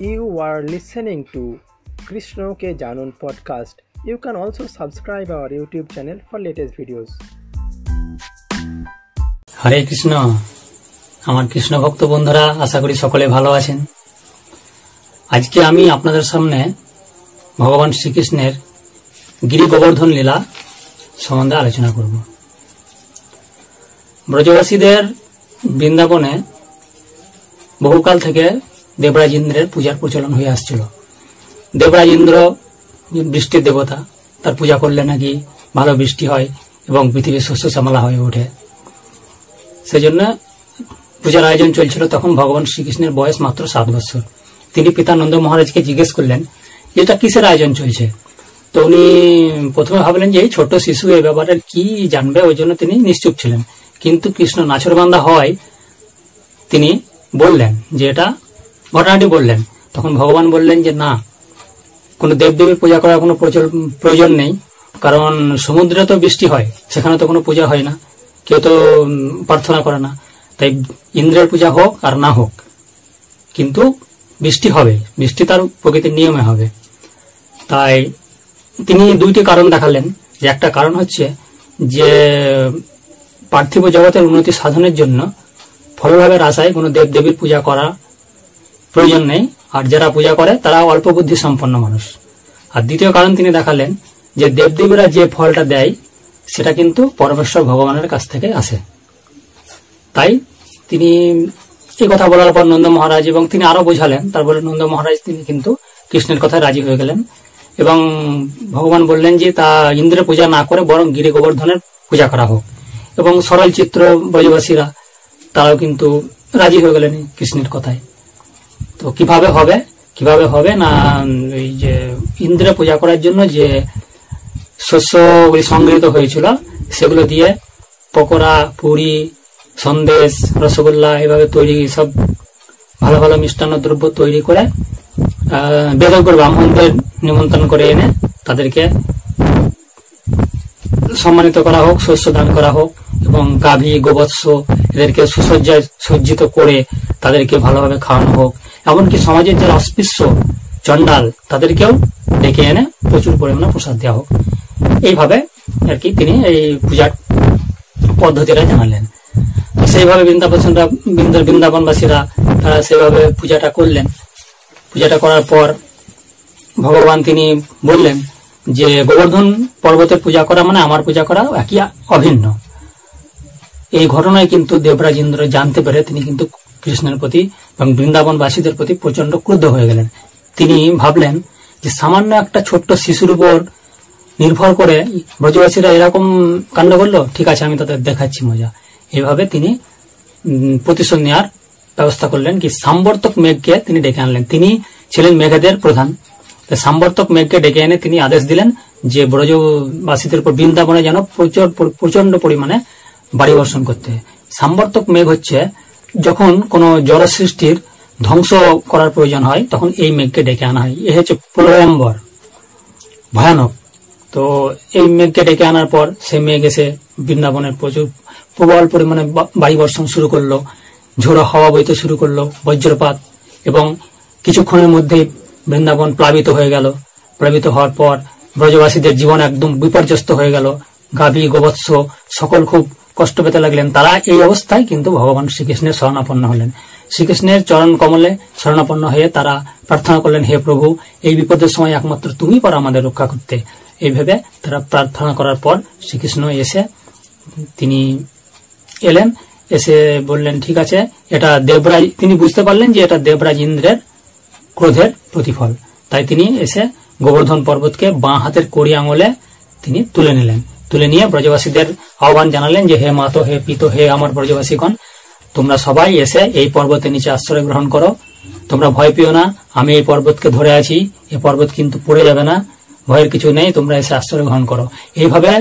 You are listening to Krishna Ke Janun podcast. You can also subscribe our YouTube channel for latest videos. হরে কৃষ্ণ আমার কৃষ্ণ ভক্ত বন্ধুরা, আশা করি সকলে ভালো আছেন আজকে আমি আপনাদের সামনে ভগবান শ্রীকৃষ্ণের গিরি গোবর্ধন লীলা সম্বন্ধে আলোচনা করব ব্রজবাসীদের বৃন্দাবনে বহুকাল থেকে দেবরাজ ইন্দ্রের পূজার প্রচলন হয়ে আসছিল। দেবরাজ ইন্দ্র বৃষ্টির দেবতা, তার পূজা করলে নাকি ভালো বৃষ্টি হয় এবং পৃথিবীর শস্য শ্যামলা হয়ে ওঠে। সেজন্য পূজার আয়োজন চলছিল তখন ভগবান শ্রীকৃষ্ণের বয়স মাত্র সাত বছর। তিনি পিতানন্দ মহারাজকে জিজ্ঞেস করলেন এটা কিসের আয়োজন চলছে? তো উনি প্রথমে ভাবলেন যে এই ছোট শিশু এই ব্যাপারে কি জানবে, ওই জন্য তিনি নিশ্চুপ ছিলেন। কিন্তু কৃষ্ণ নাছরবান্ধা হওয়ায় তিনি বললেন যে এটা ঘটনাটি বললেন তখন ভগবান বললেন যে, না, কোনো দেবদেবীর পূজা করার কোনো প্রয়োজন নেই। কারণ সমুদ্রে তো বৃষ্টি হয়, সেখানে তো কোনো পূজা হয় না। কেউ তো প্রার্থনা করে না। তাই ইন্দ্রের পূজা হোক আর না হোক, কিন্তু বৃষ্টি হবে। বৃষ্টি তার প্রকৃতির নিয়মে হবে। তাই তিনি দুইটি কারণ দেখালেন। যে একটা কারণ হচ্ছে যে, পার্থিব জগতের উন্নতি সাধনের জন্য ফলভাবের আশায় কোনো দেবদেবীর পূজা করা প্রয়োজন নেই। আর যারা পূজা করে তারা অল্প বুদ্ধি সম্পন্ন মানুষ। আর দ্বিতীয় কারণ তিনি দেখালেন যে দেবদেবীরা যে ফলটা দেয়, সেটা কিন্তু পরমেশ্বর ভগবানের কাছ থেকে আসে। তাই তিনি এই কথা বলার পর নন্দ মহারাজ এবং তিনি আরও বোঝালেন। তারপরে নন্দ মহারাজ তিনি কিন্তু কৃষ্ণের কথায় রাজি হয়ে গেলেন এবং ভগবান বললেন যে, তা ইন্দ্রের পূজা না করে বরং গিরি গোবর্ধনের পূজা করা হোক। এবং সরল চিত্র ব্রজবাসীরা, তারাও কিন্তু রাজি হয়ে গেলেন কৃষ্ণের কথায়। তো কীভাবে হবে? কীভাবে হবে? না, এই যে ইন্দ্রের পূজা করার জন্য যে শস্যগুলি সংগৃহীত হয়েছিল, সেগুলো দিয়ে পকোড়া, পুরি, সন্দেশ, রসগোল্লা এভাবে তৈরি সব ভালো ভালো মিষ্টান্ন দ্রব্য তৈরি করে বেদজ্ঞ ব্রাহ্মণদের নিমন্ত্রণ করে এনে তাদেরকে সম্মানিত করা হোক, শস্য দান করা হোক এবং গাভী, গোবৎস এদেরকে সুসজ্জায় সজ্জিত করে তাদেরকে ভালোভাবে খাওয়ানো হোক। এমনকি সমাজের যারা অস্পৃশ্য চন্ডাল তাদেরকেও ডেকে এনে প্রচুর পরিমাণে প্রসাদ দেওয়া হোক। এইভাবে আর কি তিনি এই পূজার পদ্ধতিটা জানালেন। সেইভাবে বৃন্দাবনরা বৃন্দা- বৃন্দাবনবাসীরা তারা সেভাবে পূজাটা করলেন। পূজাটা করার পর ভগবান তিনি বললেন যে, গোবর্ধন পর্বতের পূজা করা মানে আমার পূজা করা একই অভিন্ন। এই ঘটনায় কিন্তু দেবরাজ ইন্দ্র জানতে পেরে তিনি কিন্তু কৃষ্ণের প্রতি এবং বৃন্দাবনবাসীদের প্রতি প্রচণ্ড ক্রুদ্ধ হয়ে গেলেন। তিনি ভাবলেন যে সামান্য একটা ছোট্ট শিশুর উপর নির্ভর করে ব্রজবাসীরা এরকম কাণ্ড করল, ঠিক আছে, আমি তাদের দেখাচ্ছি মজা। এইভাবে তিনি প্রতিশোধ নেওয়ার ব্যবস্থা করলেন কি সাম্বর্তক মেঘকে তিনি ডেকে আনলেন। তিনি ছিলেন মেঘেদের প্রধান। সাম্বর্তক মেঘকে ডেকে এনে তিনি আদেশ দিলেন যে ব্রজবাসীদের উপর বৃন্দাবনে যেন প্রচুর প্রচণ্ড পরিমাণে বাড়ি বর্ষণ করতে। সাম্বর্তক মেঘ হচ্ছে যখন কোন জড় সৃষ্টির ধ্বংস করার প্রয়োজন হয়, তখন এই মেঘকে ডেকে আনা হয়। এ হচ্ছে প্রলয়ম্বর ভয়ানক। তো এই মেঘকে ডেকে আনার পর সে মেঘ এসে বৃন্দাবনের প্রচুর প্রবল পরিমাণে বায়ু বর্ষণ শুরু করল, ঝোড়ো হাওয়া বইতে শুরু করল, বজ্রপাত এবং কিছুক্ষণের মধ্যেই বৃন্দাবন প্লাবিত হয়ে গেল। প্লাবিত হওয়ার পর ব্রজবাসীদের জীবন একদম বিপর্যস্ত হয়ে গেল। গাভী, গোবৎস সকল খুব কষ্ট পেতে লাগলেন। তারা এই অবস্থায় কিন্তু ভগবান শ্রীকৃষ্ণের শরণাপন্ন হলেন। শ্রীকৃষ্ণের চরণ কমলে শরণাপন্ন হয়ে তারা প্রার্থনা করলেন, হে প্রভু, এই বিপদের সময় একমাত্র তুমি পারো আমাদের রক্ষা করতে। এইভাবে তারা প্রার্থনা করার পর শ্রীকৃষ্ণ এসে তিনি এলেন। এসে বললেন, ঠিক আছে, এটা দেবরাজ তিনি বুঝতে পারলেন যে এটা দেবরাজ ইন্দ্রের ক্রোধের প্রতিফল। তাই তিনি এসে গোবর্ধন পর্বতকে বাঁ হাতের কড়ি আঙুলে তিনি তুলে নিলেন। তুলে নিয়ে ব্রজবাসীদের আহ্বান জানালেন যে, হে মাতো, হে পিতো, হে আমার ব্রজবাসীগণ, তোমরা সবাই এসে এই পর্বতের নিচে আশ্রয় গ্রহণ করো। তোমরা ভয় পেও না, আমি এই পর্বতকে ধরে আছি। এই পর্বত কিন্তু পড়ে যাবে না, ভয়ের কিছু নেই, তোমরা এসে আশ্রয় গ্রহণ করো। এইভাবে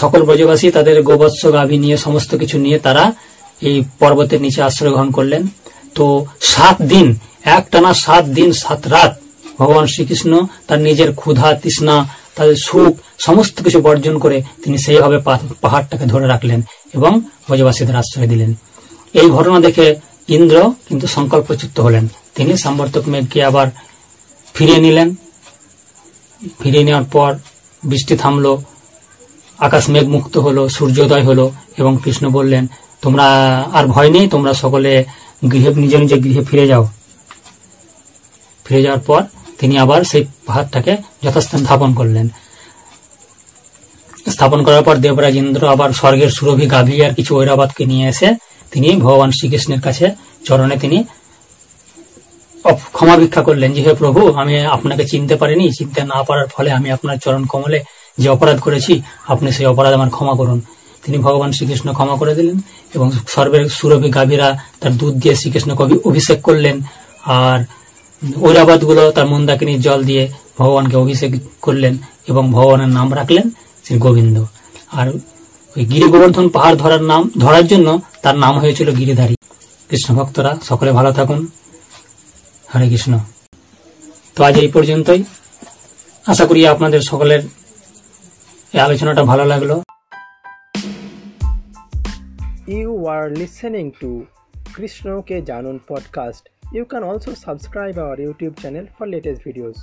সকল ব্রজবাসী তাদের গোবৎস গাভী নিয়ে, সমস্ত কিছু নিয়ে তারা এই পর্বতের নিচে আশ্রয় গ্রহণ করলেন। তো সাত দিন, একটানা সাত দিন, সাত রাত ভগবান শ্রীকৃষ্ণ তার নিজের ক্ষুধা, তৃষ্ণা, তাদের সুখ সমস্ত কিছু বর্জন করে তিনি সেইভাবে পাহাড়টাকে ধরে রাখলেন এবং ব্রজবাসীদের আশ্রয় দিলেন। এই ঘটনা দেখে ইন্দ্র কিন্তু সংকল্পচ্যুত হলেন। তিনি সাম্বর্তক মেঘকে আবার ফিরিয়ে নিলেন। ফিরিয়ে নেওয়ার পর বৃষ্টি থামল, আকাশ মেঘ মুক্ত হলো, সূর্যোদয় হলো এবং কৃষ্ণ বললেন, তোমরা আর ভয় নেই, তোমরা সকলে গৃহে, নিজ নিজ গৃহে ফিরে যাও। ফিরে যাওয়ার পর তিনি আবার সেই পাহাড়টাকে যথাস্থান স্থাপন করলেন। স্থাপন করার পর দেবরাজ ইন্দ্র আবার স্বর্গের সুরভি গাভী আর কিছু ঐরাবাদকে নিয়ে এসে তিনি ভগবান শ্রীকৃষ্ণের কাছে চরণে তিনি ক্ষমা ভিক্ষা করলেন যে, হে প্রভু, আমি আপনাকে চিনতে পারিনি, চিনতে না পারার ফলে আমি আপনার চরণ কমলে যে অপরাধ করেছি, আপনি সেই অপরাধ আমার ক্ষমা করুন। তিনি ভগবান শ্রীকৃষ্ণ ক্ষমা করে দিলেন এবং সর্বের সুরভি গাভীরা তার দুধ দিয়ে শ্রীকৃষ্ণ কবি অভিষেক করলেন আর ঐরাবাদগুলো তার মন্দাকিনীর জল দিয়ে ভগবানকে অভিষেক করলেন এবং ভগবানের নাম রাখলেন। শ্রী গোবিন্দ। আর ওই গিরি গোবর্ধন পাহাড় ধরার নাম, ধরার জন্য তার নাম হয়েছিল গিরিধারী। কৃষ্ণ ভক্তরা, সকলে ভালো থাকুন। হরে কৃষ্ণ। তো আজ এই পর্যন্তই। আশা করি আপনাদের সকলের এই আলোচনাটা ভালো লাগল। ইউ আর লিসেনিং টু কৃষ্ণকে জানুন podcast. You can also subscribe our YouTube channel for latest videos.